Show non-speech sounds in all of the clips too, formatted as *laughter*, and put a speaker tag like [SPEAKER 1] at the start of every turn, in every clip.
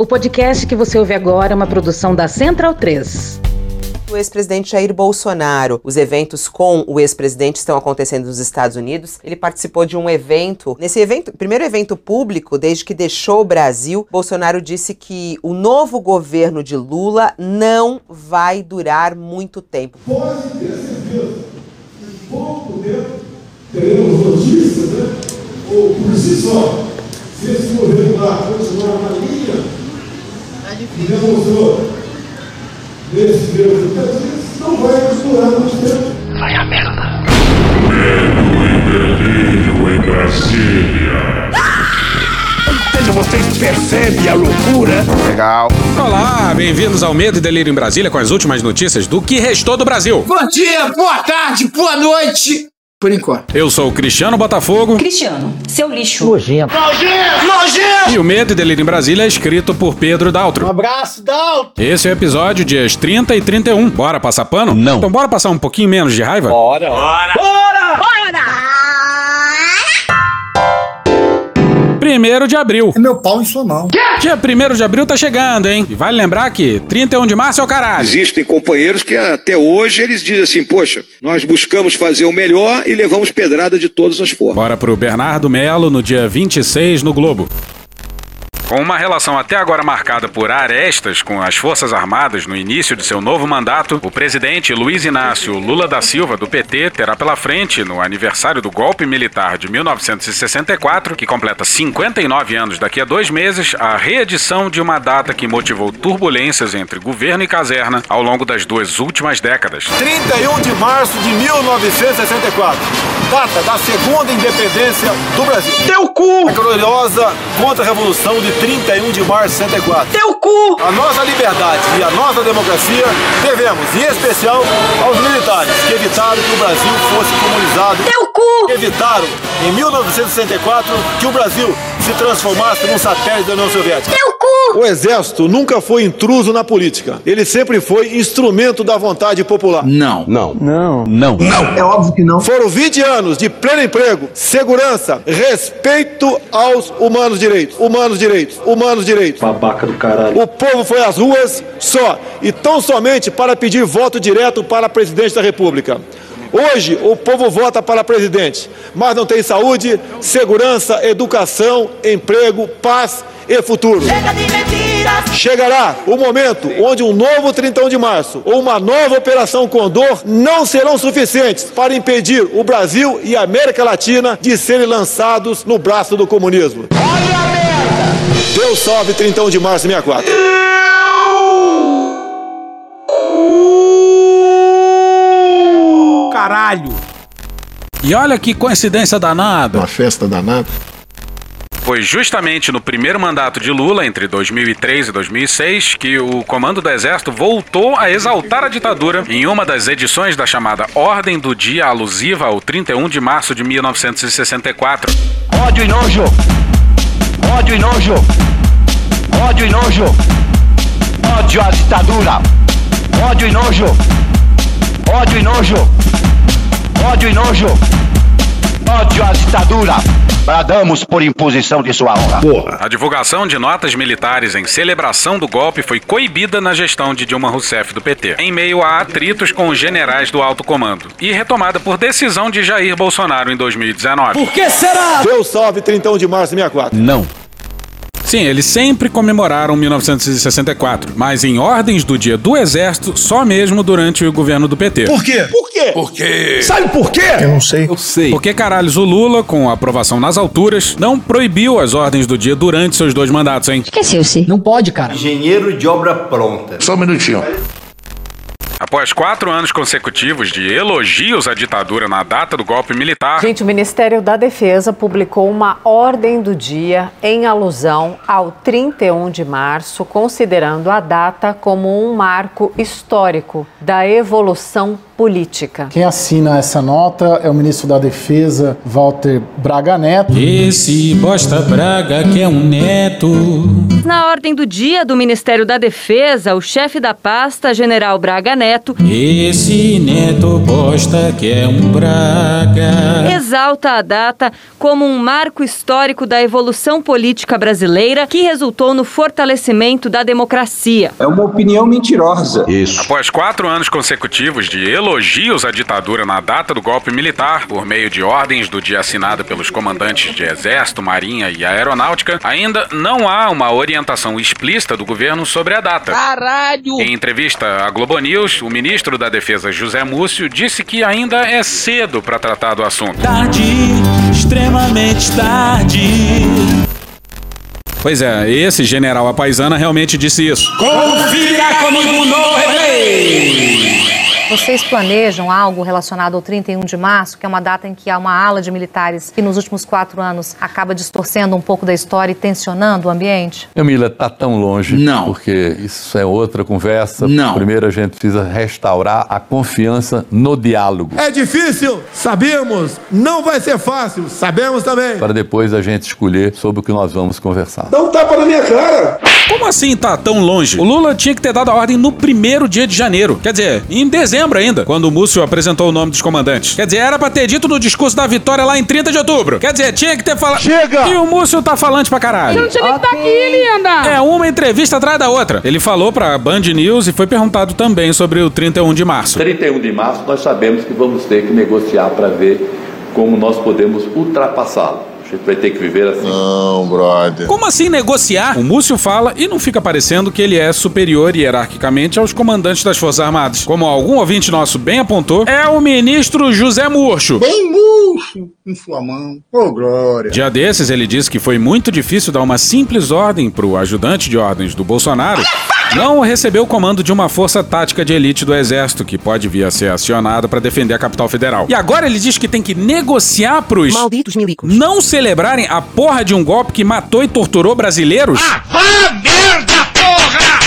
[SPEAKER 1] O podcast que você ouve agora é uma produção da Central 3
[SPEAKER 2] o ex-presidente Jair Bolsonaro. Os eventos com o ex-presidente estão acontecendo nos Estados Unidos. Ele participou de um evento. Nesse evento, primeiro evento público desde que deixou o Brasil, Bolsonaro disse que o novo governo de Lula não vai durar muito tempo.
[SPEAKER 3] Pode ter certeza que pouco tempo teremos notícias, né? Ou por si só, se esse governo lá continuar na linha que demonstrou nesse mesmo não vai durar muito tempo. Vai a merda.
[SPEAKER 4] Medo e delírio em Brasília.
[SPEAKER 5] Vocês percebem a loucura?
[SPEAKER 6] Legal.
[SPEAKER 7] Olá, bem-vindos ao Medo e Delírio em Brasília com as últimas notícias do que restou do Brasil.
[SPEAKER 5] Bom dia, boa tarde, boa noite por enquanto.
[SPEAKER 7] Eu sou o Cristiano Botafogo.
[SPEAKER 8] Cristiano, seu lixo.
[SPEAKER 5] Nojento.
[SPEAKER 8] Nojento!
[SPEAKER 5] Nojento!
[SPEAKER 7] E o Medo e Delírio em Brasília é escrito por Pedro Daltro.
[SPEAKER 5] Um abraço, Daltro!
[SPEAKER 7] Esse é o episódio dias 30 e 31. Bora passar pano?
[SPEAKER 6] Não.
[SPEAKER 7] Então bora passar um pouquinho menos de raiva?
[SPEAKER 5] Bora! Bora! Bora!
[SPEAKER 8] Bora!
[SPEAKER 7] Primeiro de abril.
[SPEAKER 5] É meu pau em sua mão.
[SPEAKER 7] Dia 1 de abril tá chegando, hein? E vale lembrar que 31 de março é o caralho.
[SPEAKER 9] Existem companheiros que até hoje eles dizem assim, poxa, nós buscamos fazer o melhor e levamos pedrada de todas as formas.
[SPEAKER 7] Bora pro Bernardo Melo no dia 26 no Globo. Com uma relação até agora marcada por arestas com as Forças Armadas no início de seu novo mandato, o presidente Luiz Inácio Lula da Silva, do PT, terá pela frente, no aniversário do golpe militar de 1964, que completa 59 anos daqui a dois meses, a reedição de uma data que motivou turbulências entre governo e caserna ao longo das duas últimas décadas.
[SPEAKER 10] 31 de março de 1964, data da segunda independência do Brasil.
[SPEAKER 5] Teu cu!
[SPEAKER 10] A gloriosa contra-revolução de 31 de março de 64.
[SPEAKER 5] Teu cu!
[SPEAKER 10] A nossa liberdade e a nossa democracia devemos, em especial, aos militares que evitaram que o Brasil fosse comunizado.
[SPEAKER 5] Teu cu!
[SPEAKER 10] Evitaram, em 1964, que o Brasil se transformasse num satélite da União Soviética.
[SPEAKER 5] Teu cu!
[SPEAKER 10] O exército nunca foi intruso na política. Ele sempre foi instrumento da vontade popular.
[SPEAKER 5] Não.
[SPEAKER 6] Não.
[SPEAKER 5] Não.
[SPEAKER 6] Não.
[SPEAKER 5] Não. É óbvio que não.
[SPEAKER 10] Foram 20 anos de pleno emprego, segurança, respeito aos humanos direitos. Humanos direitos. Humanos direitos.
[SPEAKER 6] Babaca do caralho.
[SPEAKER 10] O povo foi às ruas só e tão somente para pedir voto direto para presidente da República. Hoje o povo vota para presidente, mas não tem saúde, segurança, educação, emprego, paz e futuro.
[SPEAKER 8] Chega de mentiras!
[SPEAKER 10] Chegará o momento onde um novo 31 de março ou uma nova Operação Condor não serão suficientes para impedir o Brasil e a América Latina de serem lançados no braço do comunismo.
[SPEAKER 5] Olha!
[SPEAKER 10] Deus salve 31 de março de 64.
[SPEAKER 5] Caralho!
[SPEAKER 7] E olha que coincidência danada.
[SPEAKER 6] Uma festa danada.
[SPEAKER 7] Foi justamente no primeiro mandato de Lula, entre 2003 e 2006, que o comando do Exército voltou a exaltar a ditadura em uma das edições da chamada Ordem do Dia alusiva ao 31 de março de 1964.
[SPEAKER 5] Ódio e nojo! Ódio e nojo! Ódio e nojo! Ódio à ditadura! Ódio e nojo! Ódio e nojo! Ódio e nojo! Ódio à ditadura! Bradamos por imposição de sua honra.
[SPEAKER 6] Porra.
[SPEAKER 7] A divulgação de notas militares em celebração do golpe foi coibida na gestão de Dilma Rousseff do PT, em meio a atritos com os generais do alto comando, e retomada por decisão de Jair Bolsonaro em 2019.
[SPEAKER 5] Por que será?
[SPEAKER 10] Deus salve 31 de março de 64.
[SPEAKER 6] Não.
[SPEAKER 7] Sim, eles sempre comemoraram 1964, mas em ordens do Dia do Exército, só mesmo durante o governo do PT.
[SPEAKER 10] Por quê? Por quê?
[SPEAKER 6] Porque.
[SPEAKER 5] Sabe por quê?
[SPEAKER 6] Eu não sei. Eu sei.
[SPEAKER 7] Porque caralhos, o Lula, com a aprovação nas alturas, não proibiu as ordens do dia durante seus dois mandatos, hein?
[SPEAKER 8] Esqueceu-se.
[SPEAKER 5] Não pode, cara.
[SPEAKER 11] Engenheiro de obra pronta.
[SPEAKER 6] Só um minutinho.
[SPEAKER 7] Após quatro anos consecutivos de elogios à ditadura na data do golpe militar,
[SPEAKER 12] Gente, o Ministério da Defesa publicou uma ordem do dia em alusão ao 31 de março, considerando a data como um marco histórico da evolução política.
[SPEAKER 13] Quem assina essa nota é o ministro da Defesa, Walter Braga Neto.
[SPEAKER 14] Esse bosta Braga que é um neto.
[SPEAKER 15] Na ordem do dia do Ministério da Defesa, o chefe da pasta, general Braga Neto,
[SPEAKER 14] Esse neto bosta que é um Braga.
[SPEAKER 15] exalta a data como um marco histórico da evolução política brasileira que resultou no fortalecimento da democracia.
[SPEAKER 16] É uma opinião mentirosa.
[SPEAKER 7] Isso. Após quatro anos consecutivos de elogios à ditadura na data do golpe militar, por meio de ordens do dia assinada pelos comandantes de Exército, Marinha e Aeronáutica, ainda não há uma orientação explícita do governo sobre a data.
[SPEAKER 17] Caralho!
[SPEAKER 7] Em entrevista à Globo News, o ministro da Defesa José Múcio disse que ainda é cedo para tratar do assunto.
[SPEAKER 14] Tarde, extremamente tarde.
[SPEAKER 7] Pois é, esse general apaisana realmente disse isso.
[SPEAKER 14] Confira comigo no replay.
[SPEAKER 18] Vocês planejam algo relacionado ao 31 de março, que é uma data em que há uma ala de militares que nos últimos quatro anos acaba distorcendo um pouco da história e tensionando o ambiente?
[SPEAKER 19] Emília, está tão longe.
[SPEAKER 17] Não.
[SPEAKER 19] Porque isso é outra conversa.
[SPEAKER 17] Não.
[SPEAKER 19] Primeiro a gente precisa restaurar a confiança no diálogo.
[SPEAKER 3] É difícil, sabemos. Não vai ser fácil, sabemos também.
[SPEAKER 19] Para depois a gente escolher sobre o que nós vamos conversar.
[SPEAKER 3] Dá um tapa na minha cara.
[SPEAKER 7] Como assim tá tão longe? O Lula tinha que ter dado a ordem no primeiro dia de janeiro. Quer dizer, em dezembro ainda, quando o Múcio apresentou o nome dos comandantes. Quer dizer, era pra ter dito no discurso da vitória lá em 30 de outubro. Quer dizer, tinha que ter falado.
[SPEAKER 3] Chega!
[SPEAKER 7] E o Múcio tá falante pra caralho.
[SPEAKER 17] Não tinha nem que estar aqui, linda!
[SPEAKER 7] É uma entrevista atrás da outra. Ele falou pra Band News e foi perguntado também sobre o 31 de março.
[SPEAKER 19] 31 de março nós sabemos que vamos ter que negociar para ver como nós podemos ultrapassá-lo. A gente vai ter que viver assim.
[SPEAKER 6] Não, brother.
[SPEAKER 7] Como assim negociar? O Múcio fala e não fica parecendo que ele é superior hierarquicamente aos comandantes das Forças Armadas. Como algum ouvinte nosso bem apontou, é o ministro José Murcho.
[SPEAKER 6] Bem murcho em sua mão. Ô, glória.
[SPEAKER 7] Dia desses, ele disse que foi muito difícil dar uma simples ordem pro ajudante de ordens do Bolsonaro não receber o comando de uma força tática de elite do exército que pode vir a ser acionada para defender a capital federal. E agora ele diz que tem que negociar pros
[SPEAKER 1] Malditos milicos.
[SPEAKER 7] não celebrarem a porra de um golpe que matou e torturou brasileiros?
[SPEAKER 17] Ah!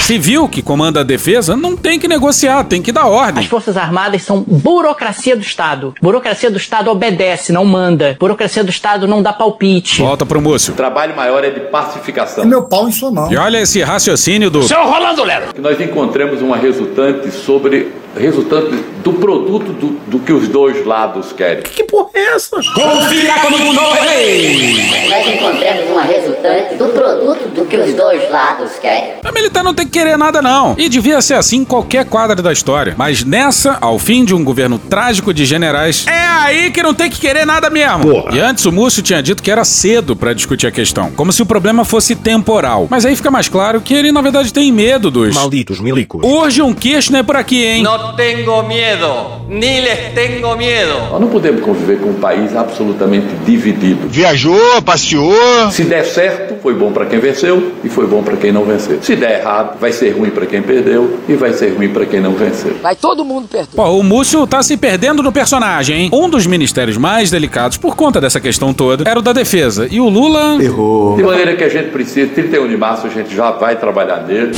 [SPEAKER 7] Civil que comanda a defesa não tem que negociar, tem que dar ordem.
[SPEAKER 20] As Forças Armadas são burocracia do Estado. Burocracia do Estado obedece, não manda. Burocracia do Estado não dá palpite.
[SPEAKER 7] Volta pro Múcio.
[SPEAKER 19] O trabalho maior é de pacificação.
[SPEAKER 6] É meu pau em sua mão.
[SPEAKER 7] E olha esse raciocínio do.
[SPEAKER 17] Seu Rolando Lero!
[SPEAKER 19] Que nós encontremos uma resultante sobre resultante do produto do, do que os dois lados querem.
[SPEAKER 17] Que porra é essa?
[SPEAKER 14] Confira comigo no replay.
[SPEAKER 21] Nós encontramos uma resultante do produto do que os dois lados querem.
[SPEAKER 7] A militar não tem que querer nada, não. E devia ser assim em qualquer quadra da história. Mas nessa, ao fim de um governo trágico de generais, é aí que não tem que querer nada mesmo.
[SPEAKER 6] Porra.
[SPEAKER 7] E antes o Múcio tinha dito que era cedo pra discutir a questão. Como se o problema fosse temporal. Mas aí fica mais claro que ele, na verdade, tem medo dos.
[SPEAKER 6] Malditos milicos.
[SPEAKER 7] Urge um Kirchner por aqui, hein?
[SPEAKER 22] No tengo miedo, ni les tengo miedo.
[SPEAKER 19] Nós não podemos conviver com um país absolutamente dividido.
[SPEAKER 6] Viajou, passeou.
[SPEAKER 19] Se der certo, foi bom para quem venceu e foi bom para quem não venceu. Se der errado, vai ser ruim para quem perdeu e vai ser ruim para quem não venceu.
[SPEAKER 17] Vai todo mundo perder.
[SPEAKER 7] Pô, o Múcio tá se perdendo no personagem, hein? Um dos ministérios mais delicados por conta dessa questão toda era o da defesa. E o Lula.
[SPEAKER 6] Errou.
[SPEAKER 19] De maneira que a gente precisa, 31 de março a gente já vai trabalhar nele.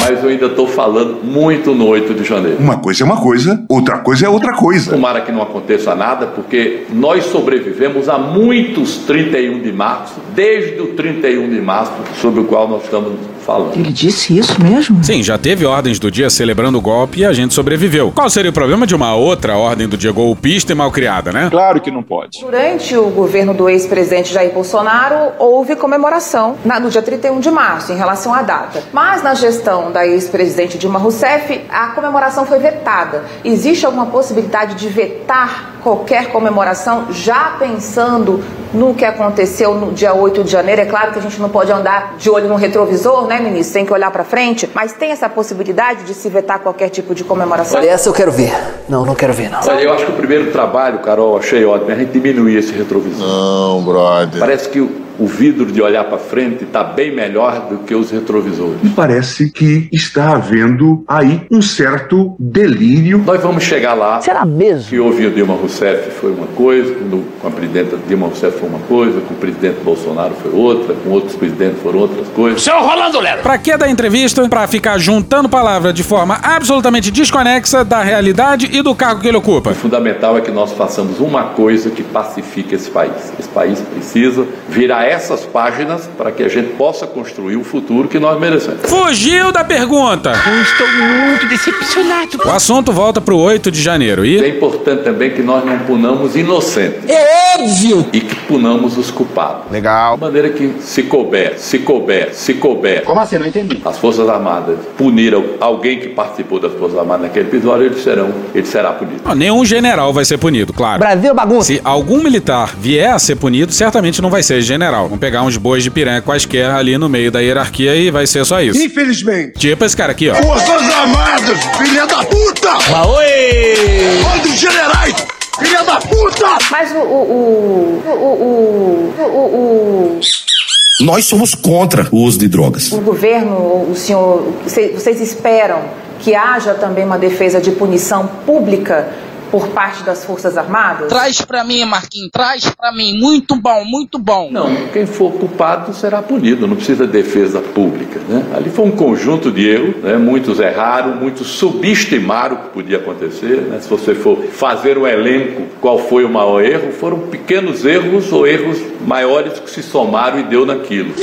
[SPEAKER 19] Mas eu ainda estou falando muito no 8 de janeiro.
[SPEAKER 4] Uma coisa é uma coisa, outra coisa é outra coisa.
[SPEAKER 19] Tomara que não aconteça nada, porque nós sobrevivemos a muitos 31 de março, desde o 31 de março, sobre o qual nós estamos falando.
[SPEAKER 20] Ele disse isso mesmo?
[SPEAKER 7] Sim, já teve ordens do dia celebrando o golpe e a gente sobreviveu. Qual seria o problema de uma outra ordem do dia golpista e mal criada, né?
[SPEAKER 6] Claro que não pode.
[SPEAKER 23] Durante o governo do ex-presidente Jair Bolsonaro, houve comemoração na- no dia 31 de março, em relação à data. Mas na gestão da ex-presidente Dilma Rousseff, a comemoração foi vetada. Existe alguma possibilidade de vetar qualquer comemoração, já pensando no que aconteceu no dia 8 de janeiro? É claro que a gente não pode andar de olho no retrovisor, né, ministro? Tem que olhar para frente. Mas tem essa possibilidade de se vetar qualquer tipo de comemoração?
[SPEAKER 24] essa eu quero ver. Não, não quero ver, não.
[SPEAKER 19] Olha, eu acho que o primeiro trabalho, Carol, achei ótimo, é a gente diminuir esse retrovisor.
[SPEAKER 6] Não, brother.
[SPEAKER 19] Parece que o, vidro de olhar para frente está bem melhor do que os retrovisores.
[SPEAKER 4] E parece que está havendo aí um certo delírio.
[SPEAKER 19] Nós vamos chegar lá.
[SPEAKER 24] Será mesmo?
[SPEAKER 19] Que houve o Dilma Rousseff foi uma coisa, com a presidenta Dilma Rousseff foi uma coisa, com o presidente Bolsonaro foi outra, com outros presidentes foram outras coisas.
[SPEAKER 17] Seu Rolando Lero!
[SPEAKER 7] Pra que dar entrevista? Pra ficar juntando palavras de forma absolutamente desconexa da realidade e do cargo que ele ocupa.
[SPEAKER 19] O fundamental é que nós façamos uma coisa que pacifique esse país. Esse país precisa virar essas páginas para que a gente possa construir o futuro que nós merecemos.
[SPEAKER 7] Fugiu da pergunta!
[SPEAKER 17] Eu estou muito decepcionado.
[SPEAKER 7] O assunto volta pro 8 de janeiro e.
[SPEAKER 19] É importante também que nós não punamos inocentes.
[SPEAKER 17] É óbvio!
[SPEAKER 19] E que punamos os culpados.
[SPEAKER 6] Legal.
[SPEAKER 19] De maneira que, se couber, se couber, se couber.
[SPEAKER 24] Como assim? Não entendi.
[SPEAKER 19] As Forças Armadas puniram alguém que participou das Forças Armadas naquele episódio, eles serão, ele será punido.
[SPEAKER 7] Não, nenhum general vai ser punido, claro.
[SPEAKER 24] Brasil bagunça.
[SPEAKER 7] Se algum militar vier a ser punido, certamente não vai ser general. Vão pegar uns bois de piranha quaisquer ali no meio da hierarquia e vai ser só isso.
[SPEAKER 6] Infelizmente.
[SPEAKER 7] Tipo esse cara aqui, ó.
[SPEAKER 3] Forças Armadas, filha da puta!
[SPEAKER 17] Oi!
[SPEAKER 3] Ordens generais, filha da puta!
[SPEAKER 23] Mas o. o. o. o. o. o, o
[SPEAKER 6] Nós somos contra o uso de drogas.
[SPEAKER 23] o governo, o senhor, cê- vocês esperam que haja também uma defesa de punição pública por parte das Forças Armadas?
[SPEAKER 17] Traz pra mim, Marquinhos, traz pra mim. Muito bom, muito bom.
[SPEAKER 19] Não, quem for culpado será punido, não precisa de defesa pública. Né? Ali foi um conjunto de erros, né? muitos erraram, muitos subestimaram o que podia acontecer. né? Se você for fazer um elenco, qual foi o maior erro, foram pequenos erros ou erros maiores que se somaram e deu naquilo.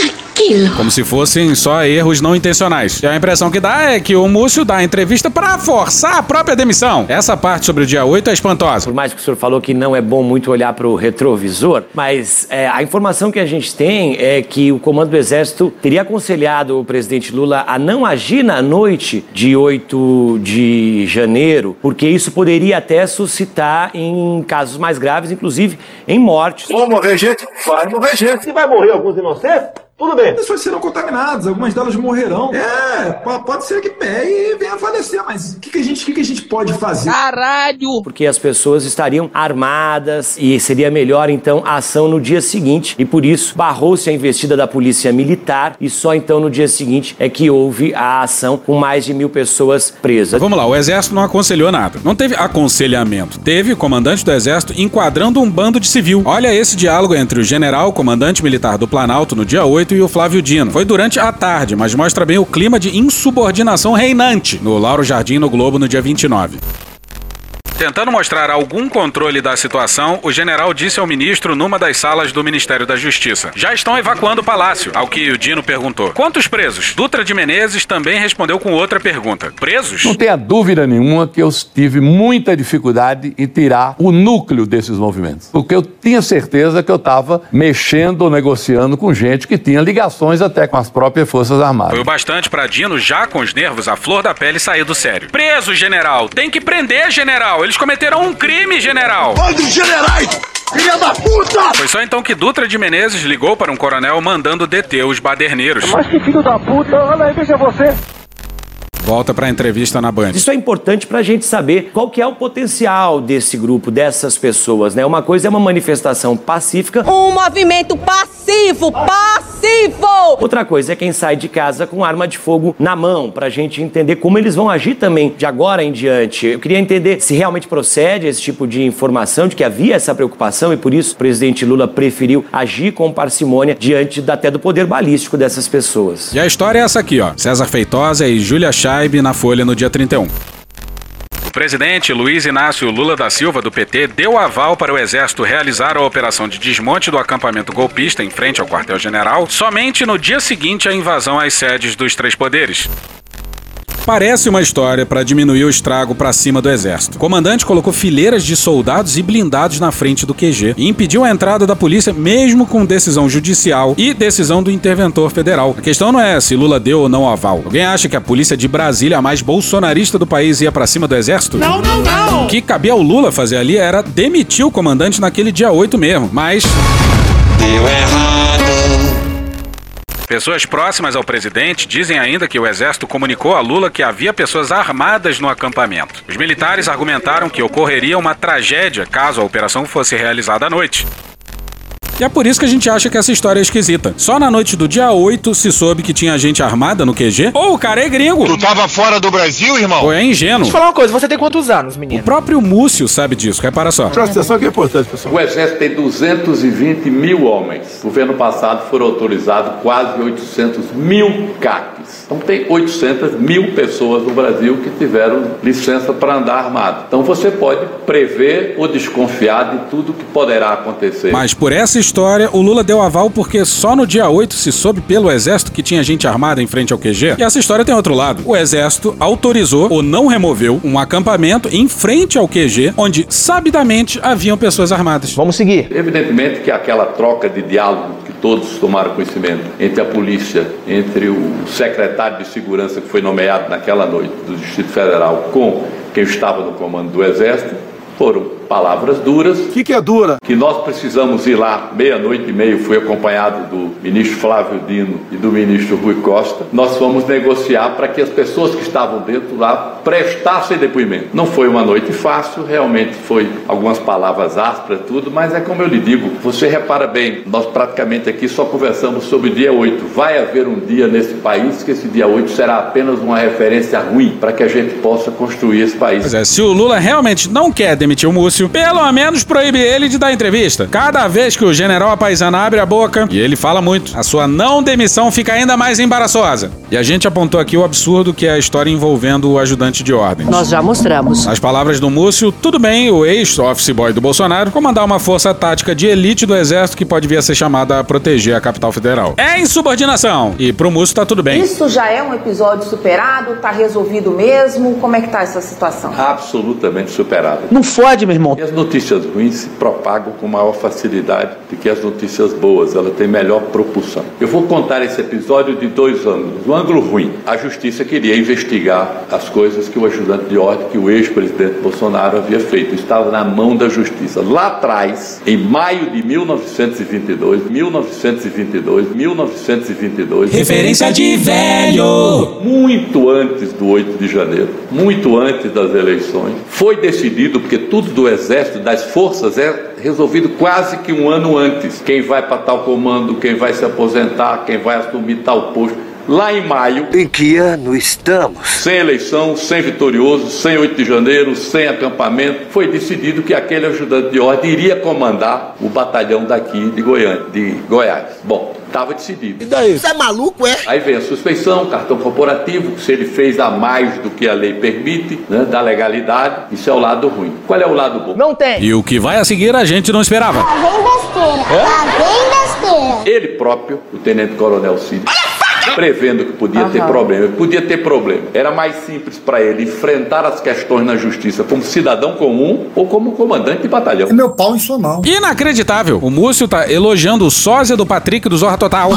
[SPEAKER 7] Como se fossem só erros não intencionais. E a impressão que dá é que o Múcio dá a entrevista pra forçar a própria demissão. Essa parte sobre o dia 8 é espantosa.
[SPEAKER 25] Por mais que o senhor falou que não é bom muito olhar para o retrovisor, mas é, a informação que a gente tem é que o comando do Exército teria aconselhado o presidente Lula a não agir na noite de 8 de janeiro, porque isso poderia até suscitar em casos mais graves, inclusive em mortes.
[SPEAKER 3] Vai morrer gente? Vai morrer gente.
[SPEAKER 24] Se vai morrer alguns inocentes, tudo bem.
[SPEAKER 3] pessoas serão contaminadas, algumas delas morrerão. É, po- pode ser que pegue e venha a falecer, mas o que, que a gente, o que, que a gente pode fazer?
[SPEAKER 17] Caralho!
[SPEAKER 25] Porque as pessoas estariam armadas e seria melhor então a ação no dia seguinte. E por isso barrou-se a investida da polícia militar e só então no dia seguinte é que houve a ação com mais de mil pessoas presas.
[SPEAKER 7] Vamos lá, o exército não aconselhou nada. Não teve aconselhamento. Teve o comandante do exército enquadrando um bando de civil. Olha esse diálogo entre o general, comandante militar do Planalto no dia 8 e o Flávio Dino. Foi durante a tarde, mas mostra bem o clima de insubordinação reinante no Lauro Jardim no Globo no dia 29. Tentando mostrar algum controle da situação, o general disse ao ministro numa das salas do Ministério da Justiça: Já estão evacuando o palácio. Ao que o Dino perguntou: Quantos presos? Dutra de Menezes também respondeu com outra pergunta: Presos?
[SPEAKER 26] Não tenha dúvida nenhuma que eu tive muita dificuldade em tirar o núcleo desses movimentos. Porque eu tinha certeza que eu estava mexendo ou negociando com gente que tinha ligações até com as próprias Forças Armadas.
[SPEAKER 7] Foi o bastante para Dino, já com os nervos à flor da pele, sair do sério. Preso, general! Tem que prender, general! Eles cometeram um crime, general!
[SPEAKER 3] Ordens generais, filha da puta!
[SPEAKER 7] Foi só então que Dutra de Menezes ligou para um coronel mandando deter os baderneiros.
[SPEAKER 24] Mas que filho da puta, olha aí, veja você.
[SPEAKER 7] Volta pra entrevista na Band.
[SPEAKER 25] Isso é importante para a gente saber qual que é o potencial desse grupo, dessas pessoas, né? Uma coisa é uma manifestação pacífica.
[SPEAKER 27] Um movimento passivo, passivo!
[SPEAKER 25] Outra coisa é quem sai de casa com arma de fogo na mão, pra gente entender como eles vão agir também de agora em diante. Eu queria entender se realmente procede esse tipo de informação, de que havia essa preocupação e por isso o presidente Lula preferiu agir com parcimônia diante da- até do poder balístico dessas pessoas.
[SPEAKER 7] E a história é essa aqui, ó. César Feitosa e Júlia Na Folha no dia 31. O presidente Luiz Inácio Lula da Silva, do PT, deu aval para o Exército realizar a operação de desmonte do acampamento golpista em frente ao quartel-general somente no dia seguinte à invasão às sedes dos três poderes. Parece uma história para diminuir o estrago para cima do exército. O comandante colocou fileiras de soldados e blindados na frente do QG e impediu a entrada da polícia, mesmo com decisão judicial e decisão do interventor federal. A questão não é se Lula deu ou não aval. Alguém acha que a polícia de Brasília, a mais bolsonarista do país, ia para cima do exército?
[SPEAKER 17] Não, não, não!
[SPEAKER 7] O que cabia ao Lula fazer ali era demitir o comandante naquele dia 8 mesmo. Mas.
[SPEAKER 17] Deu errado.
[SPEAKER 7] Pessoas próximas ao presidente dizem ainda que o exército comunicou a Lula que havia pessoas armadas no acampamento. Os militares argumentaram que ocorreria uma tragédia caso a operação fosse realizada à noite. E é por isso que a gente acha que essa história é esquisita. Só na noite do dia 8 se soube que tinha gente armada no QG. Ou o cara é gringo.
[SPEAKER 28] Tu tava fora do Brasil, irmão?
[SPEAKER 7] Ou é ingênuo.
[SPEAKER 29] Deixa eu falar uma coisa, você tem quantos anos, menino?
[SPEAKER 7] O próprio Múcio sabe disso, repara só.
[SPEAKER 24] Presta atenção que é importante, pessoal.
[SPEAKER 19] O Exército tem 220 mil homens. No governo passado foram autorizados quase 800 mil CACs. Então tem 800 mil pessoas no Brasil que tiveram licença para andar armado. Então você pode prever ou desconfiar de tudo que poderá acontecer.
[SPEAKER 7] Mas por essa história, o Lula deu aval porque só no dia 8 se soube pelo Exército que tinha gente armada em frente ao QG. E essa história tem outro lado. O Exército autorizou ou não removeu um acampamento em frente ao QG, onde sabidamente haviam pessoas armadas.
[SPEAKER 29] Vamos seguir.
[SPEAKER 19] Evidentemente que aquela troca de diálogo que todos tomaram conhecimento entre a polícia, entre o secretário de segurança que foi nomeado naquela noite do Distrito Federal com quem estava no comando do Exército, foram palavras duras. O
[SPEAKER 24] que, que é dura?
[SPEAKER 19] Que nós precisamos ir lá, meia-noite e meio, fui acompanhado do ministro Flávio Dino e do ministro Rui Costa. Nós fomos negociar para que as pessoas que estavam dentro lá prestassem depoimento. Não foi uma noite fácil, realmente foi algumas palavras ásperas, tudo, mas é como eu lhe digo, você repara bem, nós praticamente aqui só conversamos sobre o dia 8. Vai haver um dia nesse país que esse dia 8 será apenas uma referência ruim para que a gente possa construir esse país.
[SPEAKER 7] Pois é, se o Lula realmente não quer demitir o Múcio, pelo menos proíbe ele de dar entrevista. Cada vez que o general Apaisana abre a boca, e ele fala muito, a sua não demissão fica ainda mais embaraçosa. E a gente apontou aqui o absurdo que é a história envolvendo o ajudante de ordem.
[SPEAKER 30] Nós já mostramos.
[SPEAKER 7] Nas palavras do Múcio, tudo bem o ex-office boy do Bolsonaro comandar uma força tática de elite do exército que pode vir a ser chamada a proteger a capital federal. É insubordinação. E pro Múcio tá tudo bem.
[SPEAKER 23] Isso já é um episódio superado? Tá resolvido mesmo? Como é que tá essa situação?
[SPEAKER 19] Absolutamente superado.
[SPEAKER 29] Não fode, meu irmão.
[SPEAKER 19] E as notícias ruins se propagam com maior facilidade do que as notícias boas, ela tem melhor propulsão. Eu vou contar esse episódio de dois ângulos. O ângulo ruim, a justiça queria investigar as coisas que o ajudante de ordem, que o ex-presidente Bolsonaro havia feito. Estava na mão da justiça. Lá atrás, em maio de 1922, 1922, 1922.
[SPEAKER 14] Referência de velho!
[SPEAKER 19] Muito antes do 8 de janeiro, muito antes das eleições, foi decidido, porque tudo do exército, das forças, é resolvido quase que um ano antes. Quem vai para tal comando, quem vai se aposentar, quem vai assumir tal posto. Lá em maio.
[SPEAKER 31] Em que ano estamos?
[SPEAKER 19] Sem eleição, sem vitorioso, sem 8 de janeiro, sem acampamento, foi decidido que aquele ajudante de ordem iria comandar o batalhão daqui de Goiânia, de Goiás. Bom, estava decidido.
[SPEAKER 31] E daí? Você é maluco, é?
[SPEAKER 19] Aí vem a suspeição, cartão corporativo, se ele fez a mais do que a lei permite, né, da legalidade, isso é o lado ruim. Qual é o lado bom?
[SPEAKER 29] Não tem.
[SPEAKER 7] E o que vai a seguir a gente não esperava.
[SPEAKER 31] Lá vem besteira, lá vem besteira.
[SPEAKER 19] Ele próprio, o tenente coronel Cid, prevendo que podia ter
[SPEAKER 23] Aham.
[SPEAKER 19] problema, podia ter problema. Era mais simples para ele enfrentar as questões na justiça como cidadão comum ou como comandante de batalhão.
[SPEAKER 31] É meu pau em sua mão.
[SPEAKER 7] Inacreditável. O Múcio tá elogiando o sósia do Patrick do Zorra Total.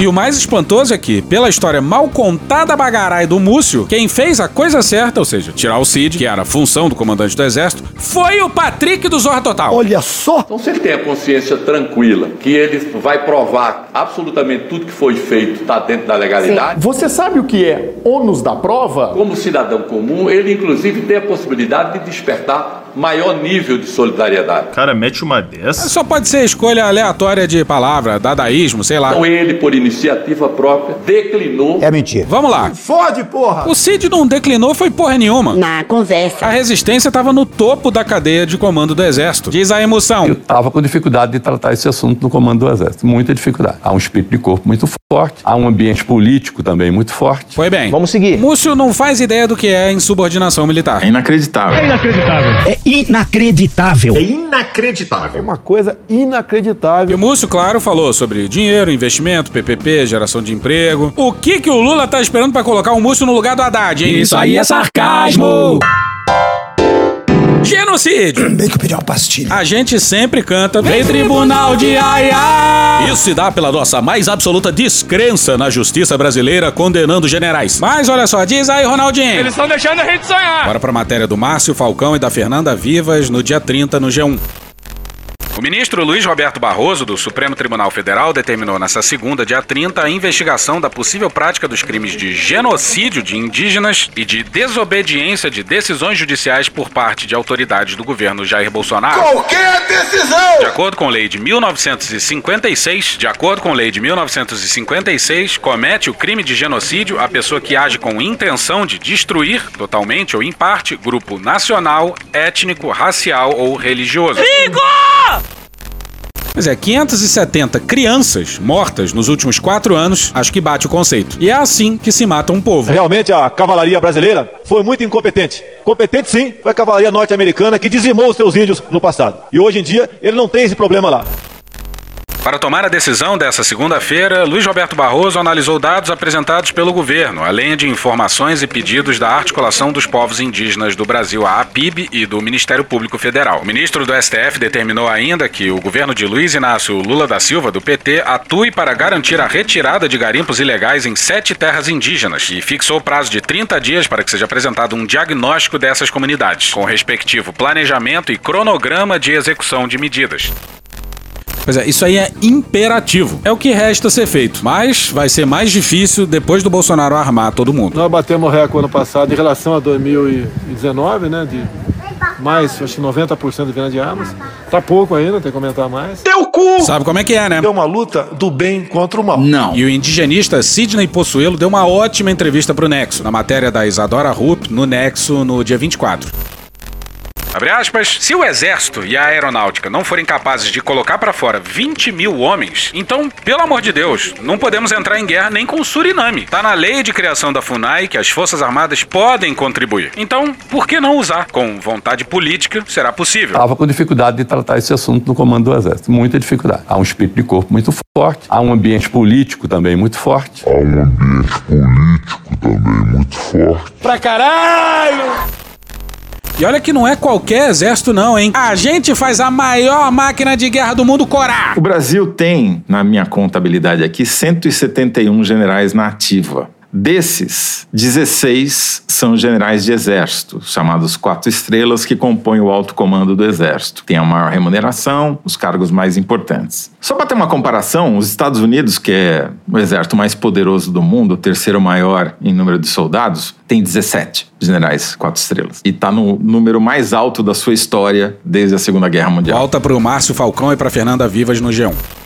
[SPEAKER 7] E o mais espantoso é que, pela história mal contada bagarai do Múcio, quem fez a coisa certa, ou seja, tirar o Cid, que era a função do comandante do exército, foi o Patrick do Zorra Total.
[SPEAKER 31] Olha só.
[SPEAKER 19] Então, se ele tem a consciência tranquila, que ele vai provar absolutamente tudo que foi feito está dentro da legalidade,
[SPEAKER 32] Você sabe o que é ônus da prova?
[SPEAKER 19] como cidadão comum, ele inclusive tem a possibilidade de despertar maior nível de solidariedade.
[SPEAKER 33] Cara, mete uma dessa.
[SPEAKER 7] Só pode ser escolha aleatória de palavra, dadaísmo, sei lá.
[SPEAKER 19] Então ele, por iniciativa própria, declinou.
[SPEAKER 31] É mentira.
[SPEAKER 7] Vamos lá.
[SPEAKER 24] Fode, porra!
[SPEAKER 7] O Cid não declinou foi porra nenhuma.
[SPEAKER 30] Na conversa.
[SPEAKER 7] A resistência estava no topo da cadeia de comando do exército. Diz a emoção.
[SPEAKER 26] Eu estava com dificuldade de tratar esse assunto no comando do Exército. Muita dificuldade. Há um espírito de corpo muito forte, há um ambiente político também muito forte.
[SPEAKER 7] Foi bem.
[SPEAKER 29] Vamos seguir.
[SPEAKER 7] Múcio não faz ideia do que é insubordinação militar.
[SPEAKER 33] É inacreditável.
[SPEAKER 24] É inacreditável.
[SPEAKER 30] É inacreditável.
[SPEAKER 24] É inacreditável. É uma coisa inacreditável.
[SPEAKER 7] E o Múcio, claro, falou sobre dinheiro, investimento, PPP, geração de emprego. O que que o Lula tá esperando pra colocar o Múcio no lugar do Haddad, hein?
[SPEAKER 14] Isso aí é sarcasmo!
[SPEAKER 7] Genocídio!
[SPEAKER 31] Bem que eu pedi uma pastilha.
[SPEAKER 7] A gente sempre canta Vem Tribunal de Haia! Isso se dá pela nossa mais absoluta descrença na justiça brasileira condenando generais. Mas olha só, diz aí, Ronaldinho.
[SPEAKER 29] estão deixando a gente sonhar.
[SPEAKER 7] Bora pra matéria do Márcio Falcão e da Fernanda Vivas no dia 30 no G1. O ministro Luiz Roberto Barroso, do Supremo Tribunal Federal, determinou nesta segunda, dia 30, a investigação da possível prática dos crimes de genocídio de indígenas e de desobediência de decisões judiciais por parte de autoridades do governo Jair Bolsonaro.
[SPEAKER 3] Qualquer decisão!
[SPEAKER 7] De acordo com lei de 1956, de acordo com lei de 1956, comete o crime de genocídio a pessoa que age com intenção de destruir, totalmente ou em parte, grupo nacional, étnico, racial ou religioso. Pois é, 570 crianças mortas nos últimos quatro anos, acho que bate o conceito. E é assim que se mata um povo.
[SPEAKER 34] Realmente a cavalaria brasileira foi muito incompetente. Competente sim, foi a cavalaria norte-americana que dizimou os seus índios no passado. E hoje em dia ele não tem esse problema lá.
[SPEAKER 7] Para tomar a decisão dessa segunda-feira, Luiz Roberto Barroso analisou dados apresentados pelo governo, além de informações e pedidos da Articulação dos Povos Indígenas do Brasil, a APIB, e do Ministério Público Federal. O ministro do STF determinou ainda que o governo de Luiz Inácio Lula da Silva, do PT, atue para garantir a retirada de garimpos ilegais em sete terras indígenas e fixou o prazo de 30 dias para que seja apresentado um diagnóstico dessas comunidades, com respectivo planejamento e cronograma de execução de medidas. Pois é, isso aí é imperativo. É o que resta ser feito. Mas vai ser mais difícil depois do Bolsonaro armar todo mundo.
[SPEAKER 34] Nós batemos recorde ano passado em relação a 2019, né? De mais, acho que 90% de venda de armas. Tá pouco ainda, tem que comentar mais.
[SPEAKER 3] Teu cu!
[SPEAKER 7] Sabe como é que é, né?
[SPEAKER 24] É uma luta do bem contra o mal.
[SPEAKER 7] Não. E o indigenista Sidney Possuelo deu uma ótima entrevista pro Nexo, na matéria da Isadora Rupp, no Nexo, no dia 24. Abre aspas, se o exército e a aeronáutica não forem capazes de colocar para fora 20 mil homens, então, pelo amor de Deus, não podemos entrar em guerra nem com o Suriname. Tá na lei de criação da FUNAI que as Forças Armadas podem contribuir. Então, por que não usar? Com vontade política, será possível.
[SPEAKER 26] Estava com dificuldade de tratar esse assunto no comando do Exército. Muita dificuldade. Há um espírito de corpo muito forte, há um ambiente político também muito forte.
[SPEAKER 4] Há um ambiente político também muito forte.
[SPEAKER 3] Pra caralho!
[SPEAKER 7] E olha que não é qualquer exército, não, hein? A gente faz a maior máquina de guerra do mundo corar.
[SPEAKER 35] O Brasil tem, na minha contabilidade aqui, 171 generais na ativa. Desses, 16 são generais de exército, chamados quatro estrelas, que compõem o alto comando do exército. Tem a maior remuneração, os cargos mais importantes. Só para ter uma comparação, os Estados Unidos, que é o exército mais poderoso do mundo, o terceiro maior em número de soldados, tem 17 generais quatro estrelas. E está no número mais alto da sua história desde a Segunda Guerra Mundial.
[SPEAKER 7] Volta para o Márcio Falcão e para Fernanda Vivas no G1.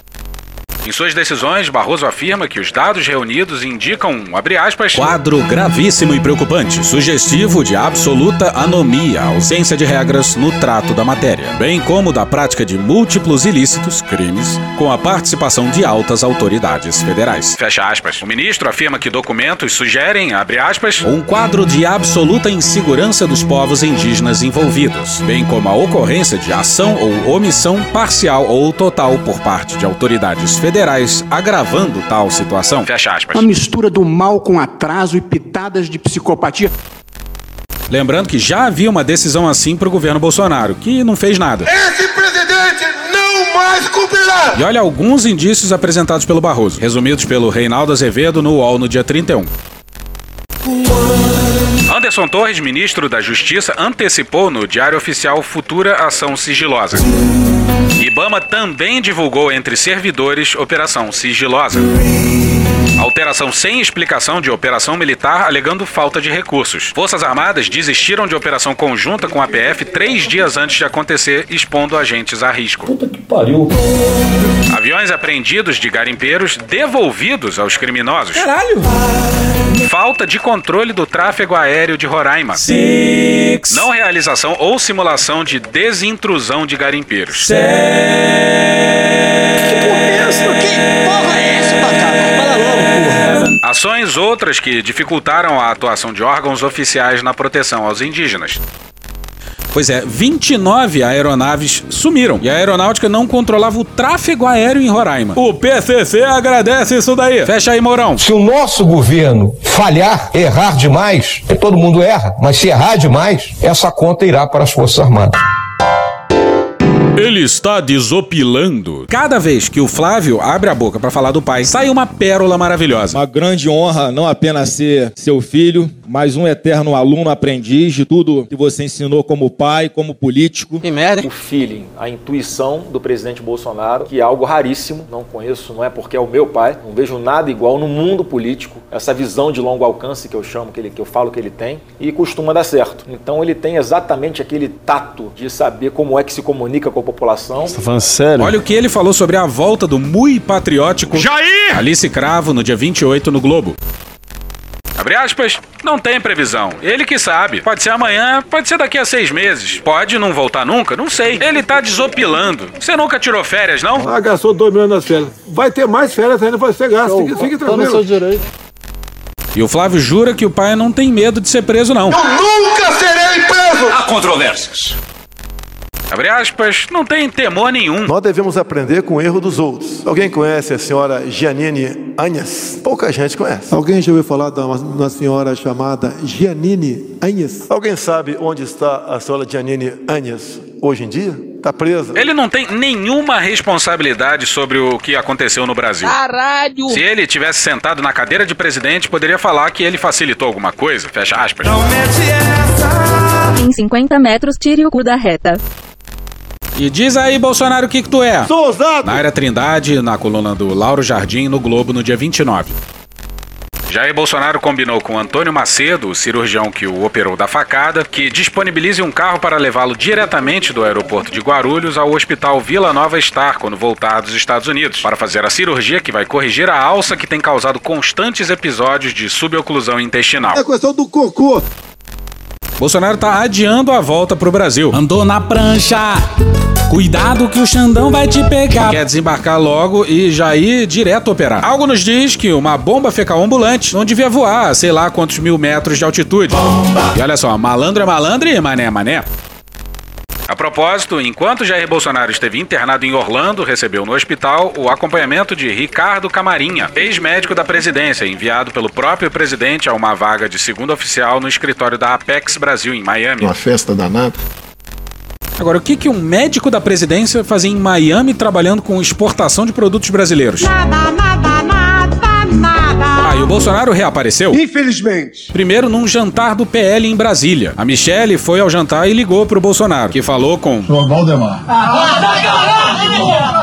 [SPEAKER 7] Em suas decisões, Barroso afirma que os dados reunidos indicam, abre aspas, quadro gravíssimo e preocupante, sugestivo de absoluta anomia, ausência de regras no trato da matéria, bem como da prática de múltiplos ilícitos, crimes, com a participação de altas autoridades federais. Fecha aspas. O ministro afirma que documentos sugerem, abre aspas, um quadro de absoluta insegurança dos povos indígenas envolvidos, bem como a ocorrência de ação ou omissão parcial ou total por parte de autoridades federais federais, agravando tal situação. Fecha aspas.
[SPEAKER 30] Uma mistura do mal com atraso e pitadas de psicopatia.
[SPEAKER 7] Lembrando que já havia uma decisão assim para o governo Bolsonaro, que não fez nada.
[SPEAKER 3] Esse presidente não mais cumprirá!
[SPEAKER 7] E olha alguns indícios apresentados pelo Barroso, resumidos pelo Reinaldo Azevedo no UOL no dia 31. Anderson Torres, ministro da Justiça, antecipou no Diário Oficial futura ação sigilosa. Ibama também divulgou entre servidores Operação Sigilosa. Alteração sem explicação de operação militar alegando falta de recursos. Forças Armadas desistiram de operação conjunta com a PF três dias antes de acontecer, expondo agentes a risco.
[SPEAKER 36] Puta que pariu.
[SPEAKER 7] Aviões apreendidos de garimpeiros devolvidos aos criminosos.
[SPEAKER 36] Caralho!
[SPEAKER 7] Falta de controle do tráfego aéreo de Roraima.
[SPEAKER 36] Six.
[SPEAKER 7] Não realização ou simulação de desintrusão de garimpeiros.
[SPEAKER 36] É essa? Que porra é essa, Bacana? Fala logo, porra.
[SPEAKER 7] Ações outras que dificultaram a atuação de órgãos oficiais na proteção aos indígenas. Pois é, 29 aeronaves sumiram e a aeronáutica não controlava o tráfego aéreo em Roraima. O PCC agradece isso daí. Fecha aí, Mourão.
[SPEAKER 37] Se o nosso governo falhar, errar demais, porque todo mundo erra, mas se errar demais, essa conta irá para as Forças Armadas.
[SPEAKER 7] Ele está desopilando. Cada vez que o Flávio abre a boca para falar do pai, sai uma pérola maravilhosa.
[SPEAKER 38] Uma grande honra não apenas ser seu filho, mas um eterno aluno aprendiz de tudo que você ensinou como pai, como político.
[SPEAKER 39] Que merda. O feeling, a intuição do presidente Bolsonaro, que é algo raríssimo, não conheço, não é porque é o meu pai, não vejo nada igual no mundo político, essa visão de longo alcance que eu chamo, que, ele, que eu falo que ele tem, e costuma dar certo. Então ele tem exatamente aquele tato de saber como é que se comunica com população.
[SPEAKER 7] Você tá falando sério? Olha o que ele falou sobre a volta do Mui Patriótico Jair! Alice Cravo no dia 28 no Globo. Abre aspas, não tem previsão. Ele que sabe. Pode ser amanhã, pode ser daqui a seis meses. Pode não voltar nunca? Não sei. Ele tá desopilando. Você nunca tirou férias, não?
[SPEAKER 24] Ah, gastou 2 milhões nas férias. Vai ter mais férias ainda pra ser gasto. Fique, fique tranquilo.
[SPEAKER 7] E o Flávio jura que o pai não tem medo de ser preso, não.
[SPEAKER 24] Eu nunca serei preso!
[SPEAKER 7] Há controvérsias. Abre aspas, não tem temor nenhum.
[SPEAKER 24] Nós devemos aprender com o erro dos outros. Alguém conhece a senhora Giannini Anhas? Pouca gente conhece.
[SPEAKER 3] Alguém já ouviu falar de uma, uma senhora chamada Giannini Anhas?
[SPEAKER 24] Alguém sabe onde está a senhora Giannini Anhas hoje em dia? Está presa.
[SPEAKER 7] Ele não tem nenhuma responsabilidade sobre o que aconteceu no Brasil.
[SPEAKER 17] Caralho!
[SPEAKER 7] Se ele tivesse sentado na cadeira de presidente, poderia falar que ele facilitou alguma coisa. Fecha aspas.
[SPEAKER 40] Em 50 metros, tire o cu da reta.
[SPEAKER 7] E diz aí, Bolsonaro, o que, que tu é?
[SPEAKER 24] Sou ousado!
[SPEAKER 7] Na área Trindade, na coluna do Lauro Jardim, no Globo, no dia 29. Jair Bolsonaro combinou com Antônio Macedo, o cirurgião que o operou da facada, que disponibilize um carro para levá-lo diretamente do aeroporto de Guarulhos ao hospital Vila Nova Star quando voltar dos Estados Unidos, para fazer a cirurgia que vai corrigir a alça que tem causado constantes episódios de suboclusão intestinal.
[SPEAKER 24] É questão do cocô.
[SPEAKER 7] Bolsonaro tá adiando a volta pro Brasil.
[SPEAKER 14] Andou na prancha. Cuidado que o Xandão vai te pegar.
[SPEAKER 7] Quer desembarcar logo e já ir direto operar. Algo nos diz que uma bomba fecal ambulante não devia voar a sei lá quantos mil metros de altitude. Bomba. E olha só, malandro é malandro e mané é mané. A propósito, enquanto Jair Bolsonaro esteve internado em Orlando, recebeu no hospital o acompanhamento de Ricardo Camarinha, ex-médico da presidência, enviado pelo próprio presidente a uma vaga de segundo oficial no escritório da Apex Brasil, em Miami.
[SPEAKER 24] Uma festa danada.
[SPEAKER 7] Agora, o que, que um médico da presidência fazia em Miami trabalhando com exportação de produtos brasileiros?
[SPEAKER 31] Nada, nada, nada, nada.
[SPEAKER 7] Ah, e o Bolsonaro reapareceu?
[SPEAKER 24] Infelizmente.
[SPEAKER 7] Primeiro num jantar do PL em Brasília. A Michele foi ao jantar e ligou pro Bolsonaro, que falou com.
[SPEAKER 24] João Valdemar.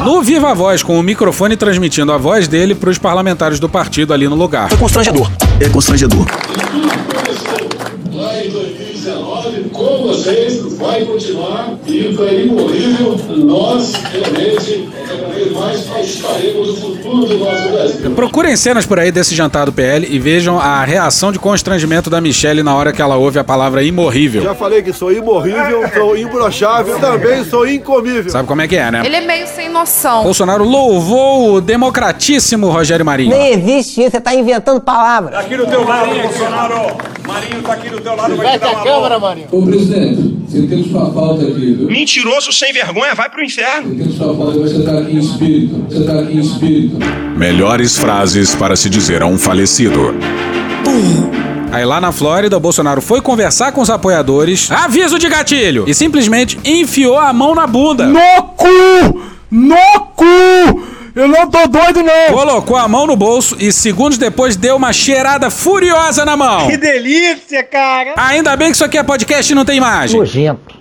[SPEAKER 7] No Viva Voz, com o microfone transmitindo a voz dele pros parlamentares do partido ali no lugar.
[SPEAKER 36] É constrangedor. É constrangedor.
[SPEAKER 3] Lá em 2019, com vocês, vai continuar e para imorrível, nós realmente cada vez mais estaremos o futuro do nosso Brasil.
[SPEAKER 7] Procurem cenas por aí desse jantar do PL e vejam a reação de constrangimento da Michelle na hora que ela ouve a palavra imorrível.
[SPEAKER 24] Já falei que sou imorrível, sou imbrochável, também sou incomível.
[SPEAKER 7] Sabe como é que é, né?
[SPEAKER 23] Ele é meio sem noção.
[SPEAKER 7] Bolsonaro louvou o democratíssimo Rogério Marinho.
[SPEAKER 36] Nem existe isso, você tá inventando palavras.
[SPEAKER 24] Aqui no teu lado, Bolsonaro. Marinho tá aqui do teu lado, vai te dar uma
[SPEAKER 3] câmera, Marinho.
[SPEAKER 41] Ô, presidente, você tem sua falta aqui, viu?
[SPEAKER 28] Mentiroso sem vergonha, vai pro inferno.
[SPEAKER 41] Você tem sua falta, você tá aqui em espírito. Você tá aqui em espírito.
[SPEAKER 7] Melhores frases para se dizer a um falecido. Aí lá na Flórida, o Bolsonaro foi conversar com os apoiadores. Aviso de gatilho! E simplesmente enfiou a mão na bunda.
[SPEAKER 24] No cu! No cu! Eu não tô doido, não!
[SPEAKER 7] Colocou a mão no bolso e segundos depois deu uma cheirada furiosa na mão.
[SPEAKER 36] Que delícia, cara!
[SPEAKER 7] Ainda bem que isso aqui é podcast e não tem imagem.
[SPEAKER 36] Nojento.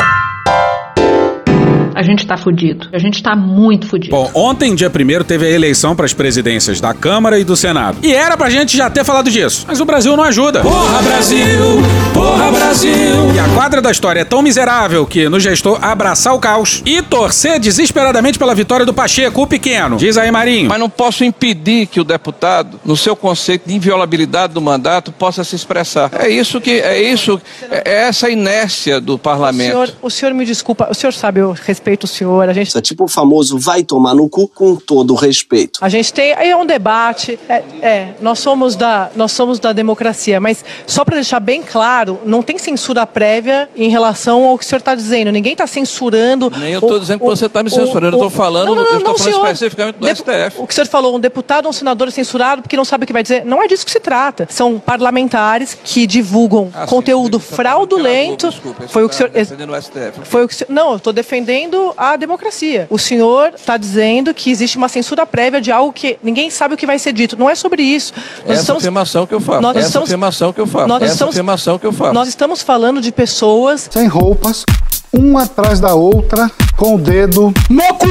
[SPEAKER 40] A gente tá fudido. A gente tá muito fudido.
[SPEAKER 7] Bom, ontem, dia 1 teve a eleição para as presidências da Câmara e do Senado. E era pra gente já ter falado disso. Mas o Brasil não ajuda. Porra, Brasil! Porra, Brasil! E a quadra da história é tão miserável que nos gestou abraçar o caos e torcer desesperadamente pela vitória do Pacheco, o pequeno. Diz aí, Marinho.
[SPEAKER 42] Mas não posso impedir que o deputado, no seu conceito de inviolabilidade do mandato, possa se expressar. É isso que é isso, é essa inércia do
[SPEAKER 43] O
[SPEAKER 42] parlamento.
[SPEAKER 43] senhor, o senhor me desculpa, o senhor sabe, eu respeito o senhor, a gente...
[SPEAKER 44] É tipo o famoso vai tomar no cu com todo o respeito.
[SPEAKER 43] A gente tem, é um debate, é, é, nós somos da, nós somos da democracia, mas só para deixar bem claro, não tem censura prévia em relação ao que o senhor está dizendo. Ninguém está censurando.
[SPEAKER 42] Nem eu estou dizendo que
[SPEAKER 43] o-
[SPEAKER 42] você está me
[SPEAKER 43] o-
[SPEAKER 42] censurando, eu
[SPEAKER 43] o-
[SPEAKER 42] estou falando,
[SPEAKER 43] Não, não, não,
[SPEAKER 42] eu
[SPEAKER 43] não,
[SPEAKER 42] falando
[SPEAKER 43] senhor.
[SPEAKER 42] especificamente do STF.
[SPEAKER 43] O que o senhor falou, um deputado ou um senador é censurado porque não sabe o que vai dizer. Não é disso que se trata. São parlamentares que divulgam
[SPEAKER 42] Ah,
[SPEAKER 43] conteúdo
[SPEAKER 42] sim, sim.
[SPEAKER 43] fraudulento.
[SPEAKER 42] Desculpa,
[SPEAKER 43] Foi o que o senhor.
[SPEAKER 42] defendendo o STF.
[SPEAKER 43] Foi o que Não, eu estou defendendo defendendo a democracia. O senhor está dizendo que existe uma censura prévia de algo que ninguém sabe o que vai ser dito. Não é sobre isso. Nós
[SPEAKER 42] Essa
[SPEAKER 43] estamos...
[SPEAKER 42] afirmação que eu faço.
[SPEAKER 43] Nós
[SPEAKER 42] Essa
[SPEAKER 43] estamos-
[SPEAKER 42] afirmação que eu faço.
[SPEAKER 43] Nós
[SPEAKER 42] Essa
[SPEAKER 43] estamos-
[SPEAKER 42] afirmação que eu faço.
[SPEAKER 43] Nós estamos falando de pessoas
[SPEAKER 45] sem roupas, uma atrás da outra, com o dedo no cu,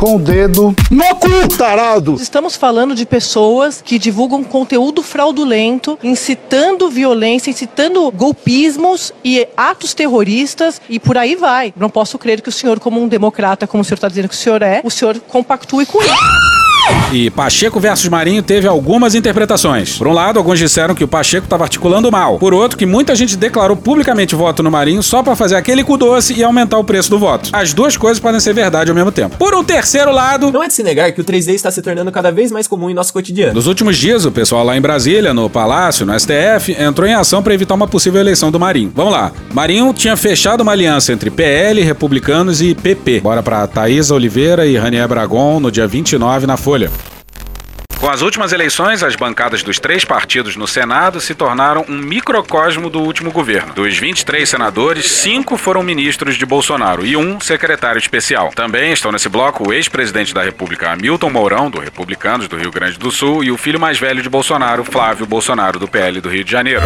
[SPEAKER 45] com o dedo no cu, tarado.
[SPEAKER 43] Estamos falando de pessoas que divulgam conteúdo fraudulento, incitando violência, incitando golpismos e atos terroristas e por aí vai. Não posso crer que o senhor, como um democrata, como o senhor está dizendo que o senhor é, o senhor compactue com isso.
[SPEAKER 7] E Pacheco versus Marinho teve algumas interpretações. Por um lado, alguns disseram que o Pacheco estava articulando mal. Por outro, que muita gente declarou publicamente voto no Marinho só para fazer aquele cu doce e aumentar o preço do voto. As duas coisas podem ser verdade ao mesmo tempo. Por um terceiro lado,
[SPEAKER 46] Não é de se negar que o 3D está se tornando cada vez mais comum em nosso cotidiano.
[SPEAKER 7] nos últimos dias, o pessoal lá em Brasília, no Palácio, no STF, entrou em ação para evitar uma possível eleição do Marinho. Vamos lá. Marinho tinha fechado uma aliança entre PL, republicanos e PP. Bora para Thaisa Oliveira e Ranier Bragon no dia 29 na Folha. Com as últimas eleições, as bancadas dos três partidos no Senado se tornaram um microcosmo do último governo. Dos 23 senadores, cinco foram ministros de Bolsonaro e um secretário especial. Também estão nesse bloco o ex-presidente da República, Hamilton Mourão, do Republicanos do Rio Grande do Sul, e o filho mais velho de Bolsonaro, Flávio Bolsonaro, do PL do Rio de Janeiro.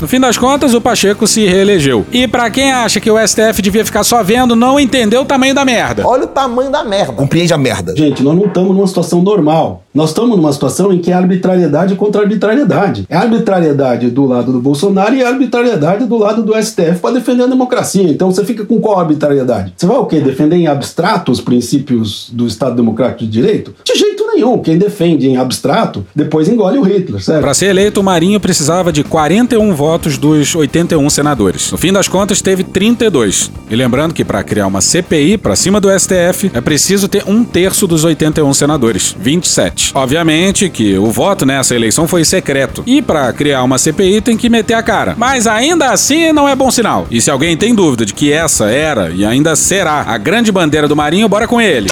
[SPEAKER 7] No fim das contas, o Pacheco se reelegeu. E pra quem acha que o STF devia ficar só vendo, não entendeu o tamanho da merda.
[SPEAKER 47] Olha o tamanho da merda. Compreende a merda.
[SPEAKER 48] Gente, nós não estamos numa situação normal. Nós estamos numa situação em que é arbitrariedade contra arbitrariedade. É arbitrariedade do lado do Bolsonaro e é arbitrariedade do lado do STF para defender a democracia. Então você fica com qual arbitrariedade? Você vai o quê? Defender em abstrato os princípios do Estado Democrático de Direito? De jeito nenhum. Quem defende em abstrato, depois engole o Hitler, certo?
[SPEAKER 7] Para ser eleito, o Marinho precisava de 41 votos dos 81 senadores. No fim das contas, teve 32. E lembrando que para criar uma CPI para cima do STF, é preciso ter um terço dos 81 senadores, 27. Obviamente que o voto nessa eleição foi secreto. E para criar uma CPI tem que meter a cara. Mas ainda assim não é bom sinal. E se alguém tem dúvida de que essa era e ainda será a grande bandeira do Marinho, bora com ele.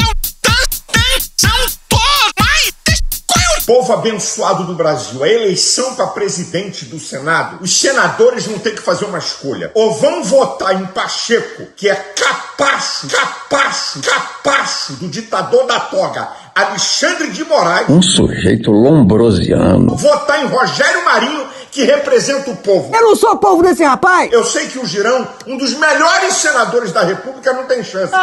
[SPEAKER 49] Povo abençoado do Brasil, a eleição para presidente do Senado, os senadores vão ter que fazer uma escolha. Ou vão votar em Pacheco, que é capacho, capacho, capacho do ditador da toga, Alexandre de Moraes.
[SPEAKER 50] Um sujeito lombrosiano.
[SPEAKER 49] Votar em Rogério Marinho, que representa o povo.
[SPEAKER 36] Eu não sou povo desse rapaz!
[SPEAKER 49] Eu sei que o Girão, um dos melhores senadores da República, não tem chance. *laughs*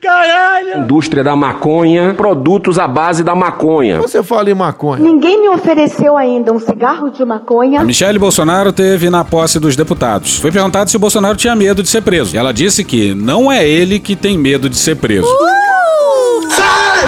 [SPEAKER 36] Caralho!
[SPEAKER 51] Indústria da maconha, produtos à base da maconha.
[SPEAKER 24] Você fala em maconha.
[SPEAKER 52] Ninguém me ofereceu ainda um cigarro de maconha.
[SPEAKER 7] A Michele Bolsonaro teve na posse dos deputados. Foi perguntado se o Bolsonaro tinha medo de ser preso. E ela disse que não é ele que tem medo de ser preso.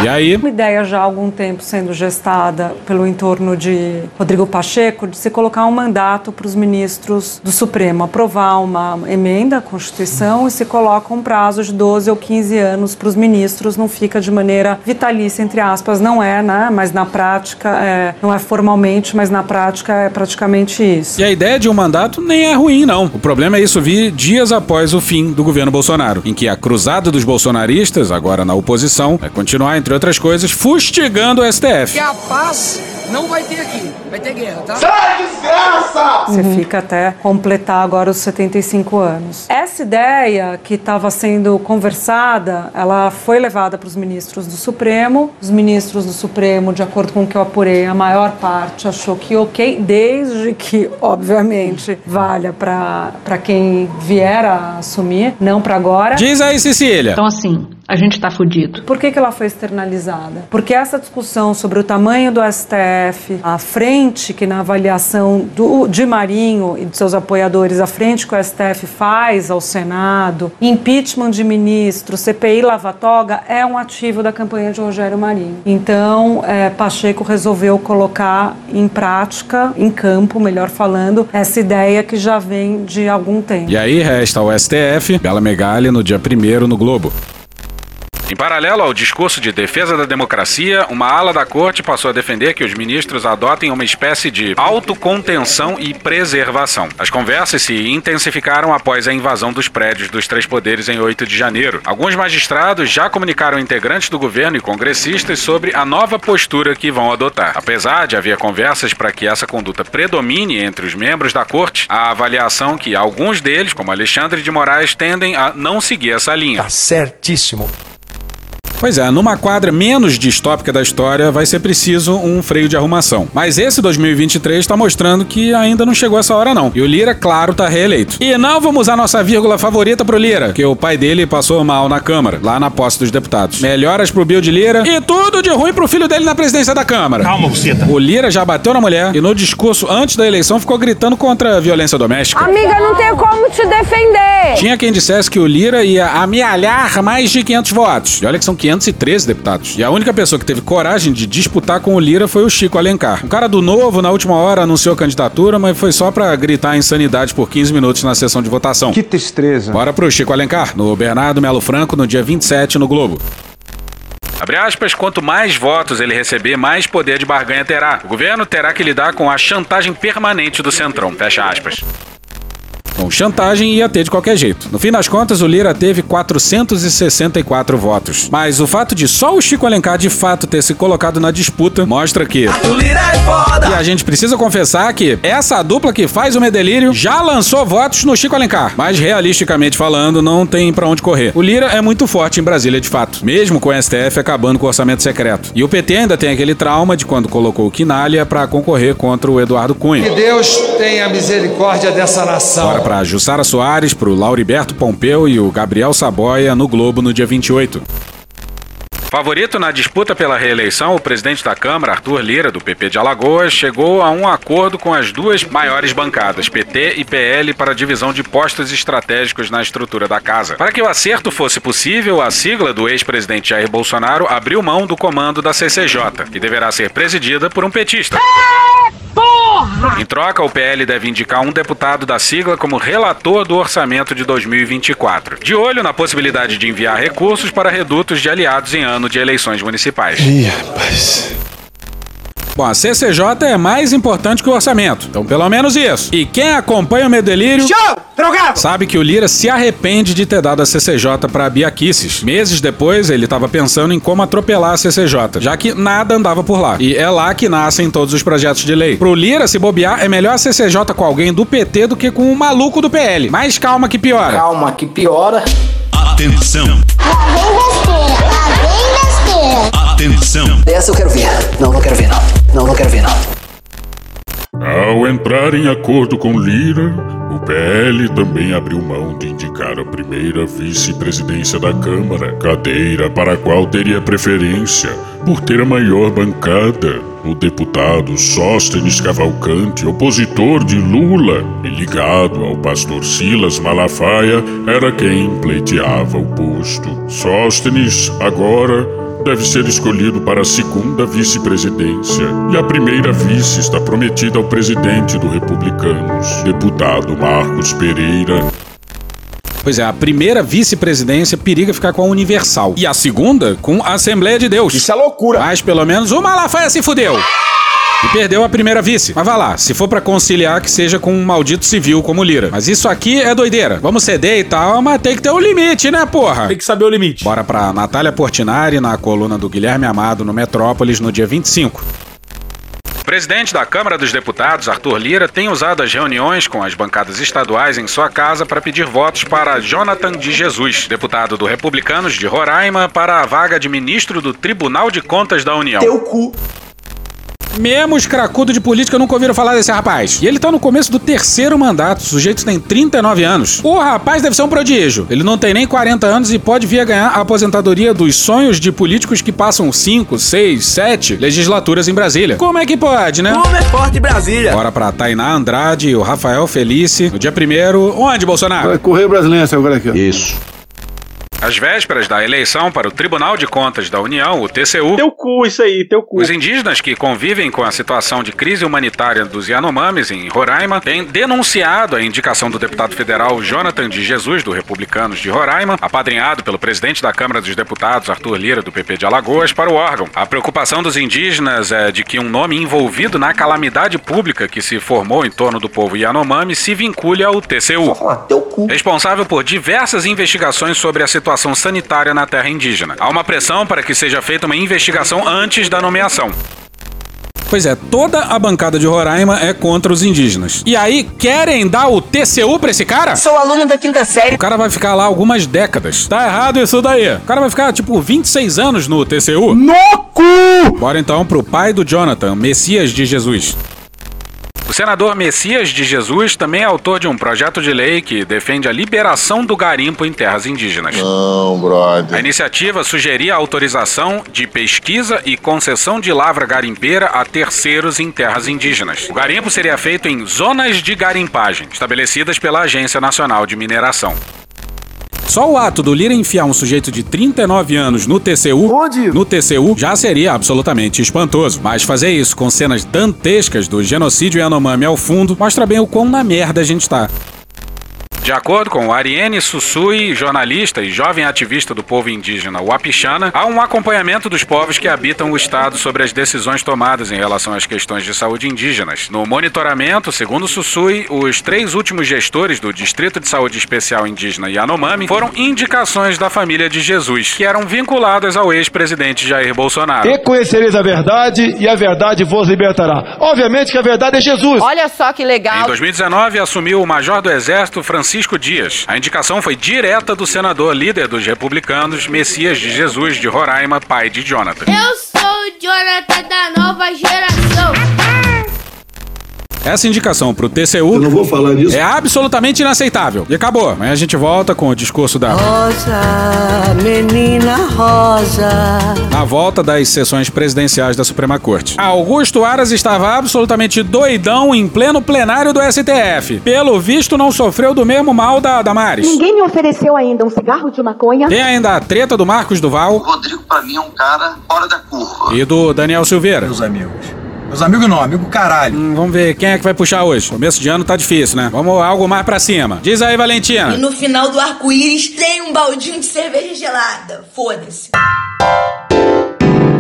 [SPEAKER 7] E aí?
[SPEAKER 53] Uma ideia já há algum tempo sendo gestada pelo entorno de Rodrigo Pacheco de se colocar um mandato para os ministros do Supremo, aprovar uma emenda à Constituição e se coloca um prazo de 12 ou 15 anos para os ministros, não fica de maneira vitalícia, entre aspas, não é, né? Mas na prática, é, não é formalmente, mas na prática é praticamente isso.
[SPEAKER 7] E a ideia de um mandato nem é ruim, não. O problema é isso vir dias após o fim do governo Bolsonaro, em que a cruzada dos bolsonaristas, agora na oposição, vai continuar, entre outras coisas, fustigando o STF.
[SPEAKER 36] Que a paz não vai ter aqui. Vai ter guerra, tá?
[SPEAKER 49] Sai, desgraça!
[SPEAKER 53] Você fica até completar agora os 75 anos. Essa ideia que estava sendo conversada, ela foi levada para os ministros do Supremo. Os ministros do Supremo, de acordo com o que eu apurei, a maior parte achou que ok, desde que, *laughs* obviamente, valha para quem vier a assumir, não para agora.
[SPEAKER 7] Diz aí, Cecília.
[SPEAKER 53] Então, assim, a gente está fudido. Por que, que ela foi externalizada? Porque essa discussão sobre o tamanho do STF, a frente que na avaliação do, de Marinho e de seus apoiadores, a frente que o STF faz ao Senado, impeachment de ministro, CPI Lavatoga, é um ativo da campanha de Rogério Marinho. Então, é, Pacheco resolveu colocar em prática, em campo, melhor falando, essa ideia que já vem de algum tempo.
[SPEAKER 7] E aí resta ao STF, Bela Megali no dia 1 no Globo. Em paralelo ao discurso de defesa da democracia, uma ala da corte passou a defender que os ministros adotem uma espécie de autocontenção e preservação. As conversas se intensificaram após a invasão dos prédios dos três poderes em 8 de janeiro. Alguns magistrados já comunicaram integrantes do governo e congressistas sobre a nova postura que vão adotar. Apesar de haver conversas para que essa conduta predomine entre os membros da corte, a avaliação que alguns deles, como Alexandre de Moraes, tendem a não seguir essa linha.
[SPEAKER 54] Tá certíssimo.
[SPEAKER 7] Pois é, numa quadra menos distópica da história, vai ser preciso um freio de arrumação. Mas esse 2023 está mostrando que ainda não chegou essa hora, não. E o Lira, claro, tá reeleito. E não vamos usar nossa vírgula favorita pro Lira, que o pai dele passou mal na Câmara, lá na posse dos deputados. Melhoras pro Bill de Lira e tudo de ruim pro filho dele na presidência da Câmara.
[SPEAKER 28] Calma, Buceta.
[SPEAKER 7] O Lira já bateu na mulher e no discurso antes da eleição ficou gritando contra a violência doméstica.
[SPEAKER 55] Amiga, não tenho como te defender.
[SPEAKER 7] Tinha quem dissesse que o Lira ia amealhar mais de 500 votos. E olha que são 513 deputados. E a única pessoa que teve coragem de disputar com o Lira foi o Chico Alencar. Um cara do Novo, na última hora, anunciou candidatura, mas foi só pra gritar insanidade por 15 minutos na sessão de votação.
[SPEAKER 54] Que tristeza.
[SPEAKER 7] Bora pro Chico Alencar, no Bernardo Melo Franco, no dia 27, no Globo. Abre aspas, quanto mais votos ele receber, mais poder de barganha terá. O governo terá que lidar com a chantagem permanente do Centrão. Fecha aspas. Bom, chantagem ia ter de qualquer jeito. No fim das contas, o Lira teve 464 votos. Mas o fato de só o Chico Alencar de fato ter se colocado na disputa mostra que.
[SPEAKER 56] O Lira é foda!
[SPEAKER 7] E a gente precisa confessar que essa dupla que faz o Medelírio já lançou votos no Chico Alencar. Mas realisticamente falando, não tem pra onde correr. O Lira é muito forte em Brasília de fato, mesmo com o STF acabando com o orçamento secreto. E o PT ainda tem aquele trauma de quando colocou o Quinalha pra concorrer contra o Eduardo Cunha.
[SPEAKER 54] Que Deus tenha misericórdia dessa nação.
[SPEAKER 7] Pra Jussara Soares, pro Lauriberto Pompeu e o Gabriel Saboia no Globo no dia 28. Favorito na disputa pela reeleição, o presidente da Câmara, Arthur Lira, do PP de Alagoas, chegou a um acordo com as duas maiores bancadas, PT e PL, para a divisão de postos estratégicos na estrutura da casa. Para que o acerto fosse possível, a sigla do ex-presidente Jair Bolsonaro abriu mão do comando da CCJ, que deverá ser presidida por um petista. Em troca, o PL deve indicar um deputado da sigla como relator do orçamento de 2024, de olho na possibilidade de enviar recursos para redutos de aliados em ano de eleições municipais.
[SPEAKER 54] Ih, rapaz.
[SPEAKER 7] Bom, a CCJ é mais importante que o orçamento, então pelo menos isso. E quem acompanha o meu delírio
[SPEAKER 54] Show! Drogado!
[SPEAKER 7] sabe que o Lira se arrepende de ter dado a CCJ para Bia Kicis. Meses depois, ele estava pensando em como atropelar a CCJ, já que nada andava por lá. E é lá que nascem todos os projetos de lei. Pro Lira se bobear, é melhor a CCJ com alguém do PT do que com um maluco do PL. Mas calma que piora.
[SPEAKER 56] Calma, que piora.
[SPEAKER 28] Atenção, atenção.
[SPEAKER 56] Essa eu quero ver. Não, não quero ver, não. Não, não quero ver, não.
[SPEAKER 57] Ao entrar em acordo com Lira, o PL também abriu mão de indicar a primeira vice-presidência da Câmara, cadeira para a qual teria preferência por ter a maior bancada. O deputado Sóstenes Cavalcante, opositor de Lula e ligado ao pastor Silas Malafaia, era quem pleiteava o posto. Sóstenes, agora, deve ser escolhido para a segunda vice-presidência. E a primeira vice está prometida ao presidente do Republicanos, deputado Marcos Pereira.
[SPEAKER 7] Pois é, a primeira vice-presidência periga ficar com a Universal. E a segunda com a Assembleia de Deus.
[SPEAKER 54] Isso é loucura.
[SPEAKER 7] Mas pelo menos o Malafaia se fudeu. E perdeu a primeira vice. Mas vai lá, se for pra conciliar, que seja com um maldito civil como Lira. Mas isso aqui é doideira. Vamos ceder e tal, mas tem que ter um limite, né, porra?
[SPEAKER 46] Tem que saber o limite.
[SPEAKER 7] Bora pra Natália Portinari na coluna do Guilherme Amado no Metrópolis no dia 25. O presidente da Câmara dos Deputados, Arthur Lira, tem usado as reuniões com as bancadas estaduais em sua casa para pedir votos para Jonathan de Jesus, deputado do Republicanos de Roraima, para a vaga de ministro do Tribunal de Contas da União.
[SPEAKER 56] Teu cu.
[SPEAKER 7] Mesmo os cracudos de política nunca ouviram falar desse rapaz. E ele tá no começo do terceiro mandato. O sujeito tem 39 anos. O rapaz deve ser um prodígio. Ele não tem nem 40 anos e pode vir a ganhar a aposentadoria dos sonhos de políticos que passam 5, 6, 7 legislaturas em Brasília. Como é que pode, né?
[SPEAKER 56] Como é forte Brasília.
[SPEAKER 7] Bora pra Tainá Andrade e o Rafael Felice. No dia primeiro, onde, Bolsonaro?
[SPEAKER 24] Vai correr brasileiro agora aqui, ó.
[SPEAKER 50] Isso.
[SPEAKER 7] Às vésperas da eleição para o Tribunal de Contas da União, o TCU,
[SPEAKER 58] Teu cu, isso aí, teu cu.
[SPEAKER 7] os indígenas que convivem com a situação de crise humanitária dos Yanomamis em Roraima têm denunciado a indicação do deputado federal Jonathan de Jesus, do Republicanos de Roraima, apadrinhado pelo presidente da Câmara dos Deputados, Arthur Lira, do PP de Alagoas, para o órgão. A preocupação dos indígenas é de que um nome envolvido na calamidade pública que se formou em torno do povo Yanomami se vincule ao TCU, responsável por diversas investigações sobre a situação sanitária na terra indígena. Há uma pressão para que seja feita uma investigação antes da nomeação. Pois é, toda a bancada de Roraima é contra os indígenas. E aí, querem dar o TCU pra esse cara?
[SPEAKER 56] Sou aluno da quinta série.
[SPEAKER 7] O cara vai ficar lá algumas décadas. Tá errado isso daí. O cara vai ficar, tipo, 26 anos no TCU.
[SPEAKER 45] No cu!
[SPEAKER 7] Bora então pro pai do Jonathan, Messias de Jesus. O senador Messias de Jesus também é autor de um projeto de lei que defende a liberação do garimpo em terras indígenas.
[SPEAKER 59] Não, brother.
[SPEAKER 7] A iniciativa sugeria a autorização de pesquisa e concessão de lavra garimpeira a terceiros em terras indígenas. O garimpo seria feito em zonas de garimpagem, estabelecidas pela Agência Nacional de Mineração. Só o ato do Lira enfiar um sujeito de 39 anos no TCU, no TCU, já seria absolutamente espantoso. Mas fazer isso com cenas dantescas do genocídio Yanomami ao fundo mostra bem o quão na merda a gente tá. De acordo com Ariane Sussui, jornalista e jovem ativista do povo indígena Wapixana, há um acompanhamento dos povos que habitam o estado sobre as decisões tomadas em relação às questões de saúde indígenas. No monitoramento, segundo Sussui, os três últimos gestores do Distrito de Saúde Especial Indígena Yanomami foram indicações da família de Jesus, que eram vinculadas ao ex-presidente Jair Bolsonaro.
[SPEAKER 60] E conhecereis a verdade, e a verdade vos libertará. Obviamente que a verdade é Jesus.
[SPEAKER 55] Olha só que
[SPEAKER 7] Em
[SPEAKER 55] legal.
[SPEAKER 7] 2019, assumiu o Major do Exército Francisco Dias. A indicação foi direta do senador líder dos republicanos, Messias de Jesus de Roraima, pai de Jonathan.
[SPEAKER 61] Eu sou o Jonathan da nova geração.
[SPEAKER 7] Essa indicação pro TCU
[SPEAKER 48] não vou falar disso.
[SPEAKER 7] é absolutamente inaceitável. E acabou. Amanhã a gente volta com o discurso da.
[SPEAKER 62] Rosa, menina rosa.
[SPEAKER 7] Na volta das sessões presidenciais da Suprema Corte. Augusto Aras estava absolutamente doidão em pleno plenário do STF. Pelo visto, não sofreu do mesmo mal da Damares.
[SPEAKER 52] Ninguém me ofereceu ainda um cigarro de maconha.
[SPEAKER 7] Tem ainda a treta do Marcos Duval
[SPEAKER 63] Rodrigo, pra mim, é um cara fora da curva.
[SPEAKER 7] e do Daniel Silveira.
[SPEAKER 63] Meus amigos. Meus amigos não, amigo caralho.
[SPEAKER 7] Hum, vamos ver quem é que vai puxar hoje. Começo de ano tá difícil, né? Vamos algo mais pra cima. Diz aí, Valentina.
[SPEAKER 64] E no final do arco-íris tem um baldinho de cerveja gelada. Foda-se.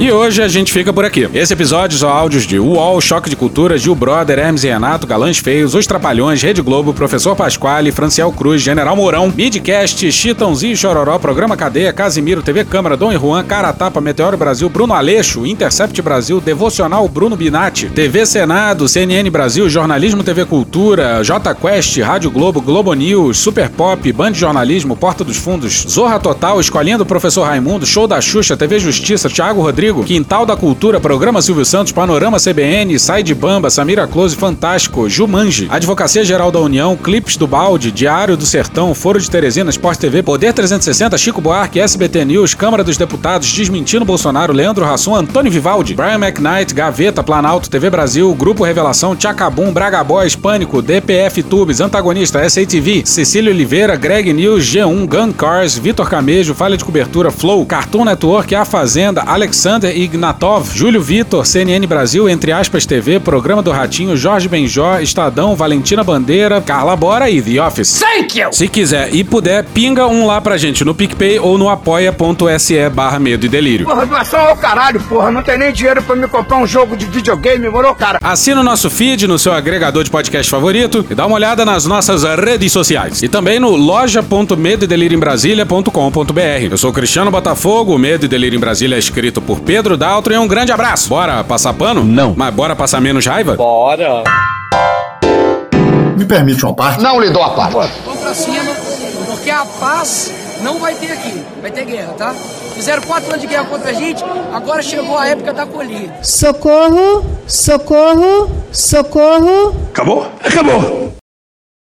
[SPEAKER 7] E hoje a gente fica por aqui. Esse episódio são áudios de UOL, Choque de Cultura, Gil Brother, Hermes e Renato, Galãs Feios, Os Trapalhões, Rede Globo, Professor Pasquale, Franciel Cruz, General Mourão, Midcast, Chitãozinho Chororó, Programa Cadeia, Casimiro, TV Câmara, Dom e Juan, Cara Tapa, Meteoro Brasil, Bruno Aleixo, Intercept Brasil, Devocional Bruno Binatti, TV Senado, CNN Brasil, Jornalismo TV Cultura, J Quest, Rádio Globo, Globo News, Super Pop, Band Jornalismo, Porta dos Fundos, Zorra Total, Escolinha do Professor Raimundo, Show da Xuxa, TV Justiça, Thiago Rodrigo, Quintal da Cultura, Programa Silvio Santos, Panorama CBN, Sai de Bamba, Samira Close, Fantástico, Jumanji, Advocacia Geral da União, Clipes do Balde, Diário do Sertão, Foro de Teresina, Sport TV, Poder 360, Chico Buarque, SBT News, Câmara dos Deputados, Desmentindo Bolsonaro, Leandro Rassum, Antônio Vivaldi, Brian McKnight, Gaveta, Planalto, TV Brasil, Grupo Revelação, Tchacabum, Braga Boys, Pânico, DPF Tubes, Antagonista, SATV, Cecília Oliveira, Greg News, G1, Gun Cars, Vitor Camejo, Falha de Cobertura, Flow, Cartoon Network, A Fazenda, Alexander Ignatov, Júlio Vitor, CNN Brasil, Entre Aspas TV, Programa do Ratinho, Jorge Benjó, Estadão, Valentina Bandeira, Carla Bora e The Office.
[SPEAKER 56] Thank you!
[SPEAKER 7] Se quiser e puder, pinga um lá pra gente no PicPay ou no apoia.se barra medo e delírio.
[SPEAKER 54] Porra, doação ao caralho, porra. Não tem nem dinheiro pra me comprar um jogo de videogame, moro, cara?
[SPEAKER 7] Assina o nosso feed no seu agregador de podcast favorito e dá uma olhada nas nossas redes sociais. E também no loja.medoedelirioembrasilha.com.br. Eu sou Cristiano Botafogo, o Medo e Delírio em Brasília é escrito por Pedro Daltro e um grande abraço. Bora passar pano? Não. Mas bora passar menos raiva?
[SPEAKER 54] Bora.
[SPEAKER 45] Me permite uma parte?
[SPEAKER 54] Não lhe dou a parte.
[SPEAKER 56] Vamos pra cima, porque a paz não vai ter aqui. Vai ter guerra, tá? Fizeram quatro anos de guerra contra a gente, agora chegou a época da colheita.
[SPEAKER 52] Socorro, socorro, socorro.
[SPEAKER 60] Acabou? Acabou.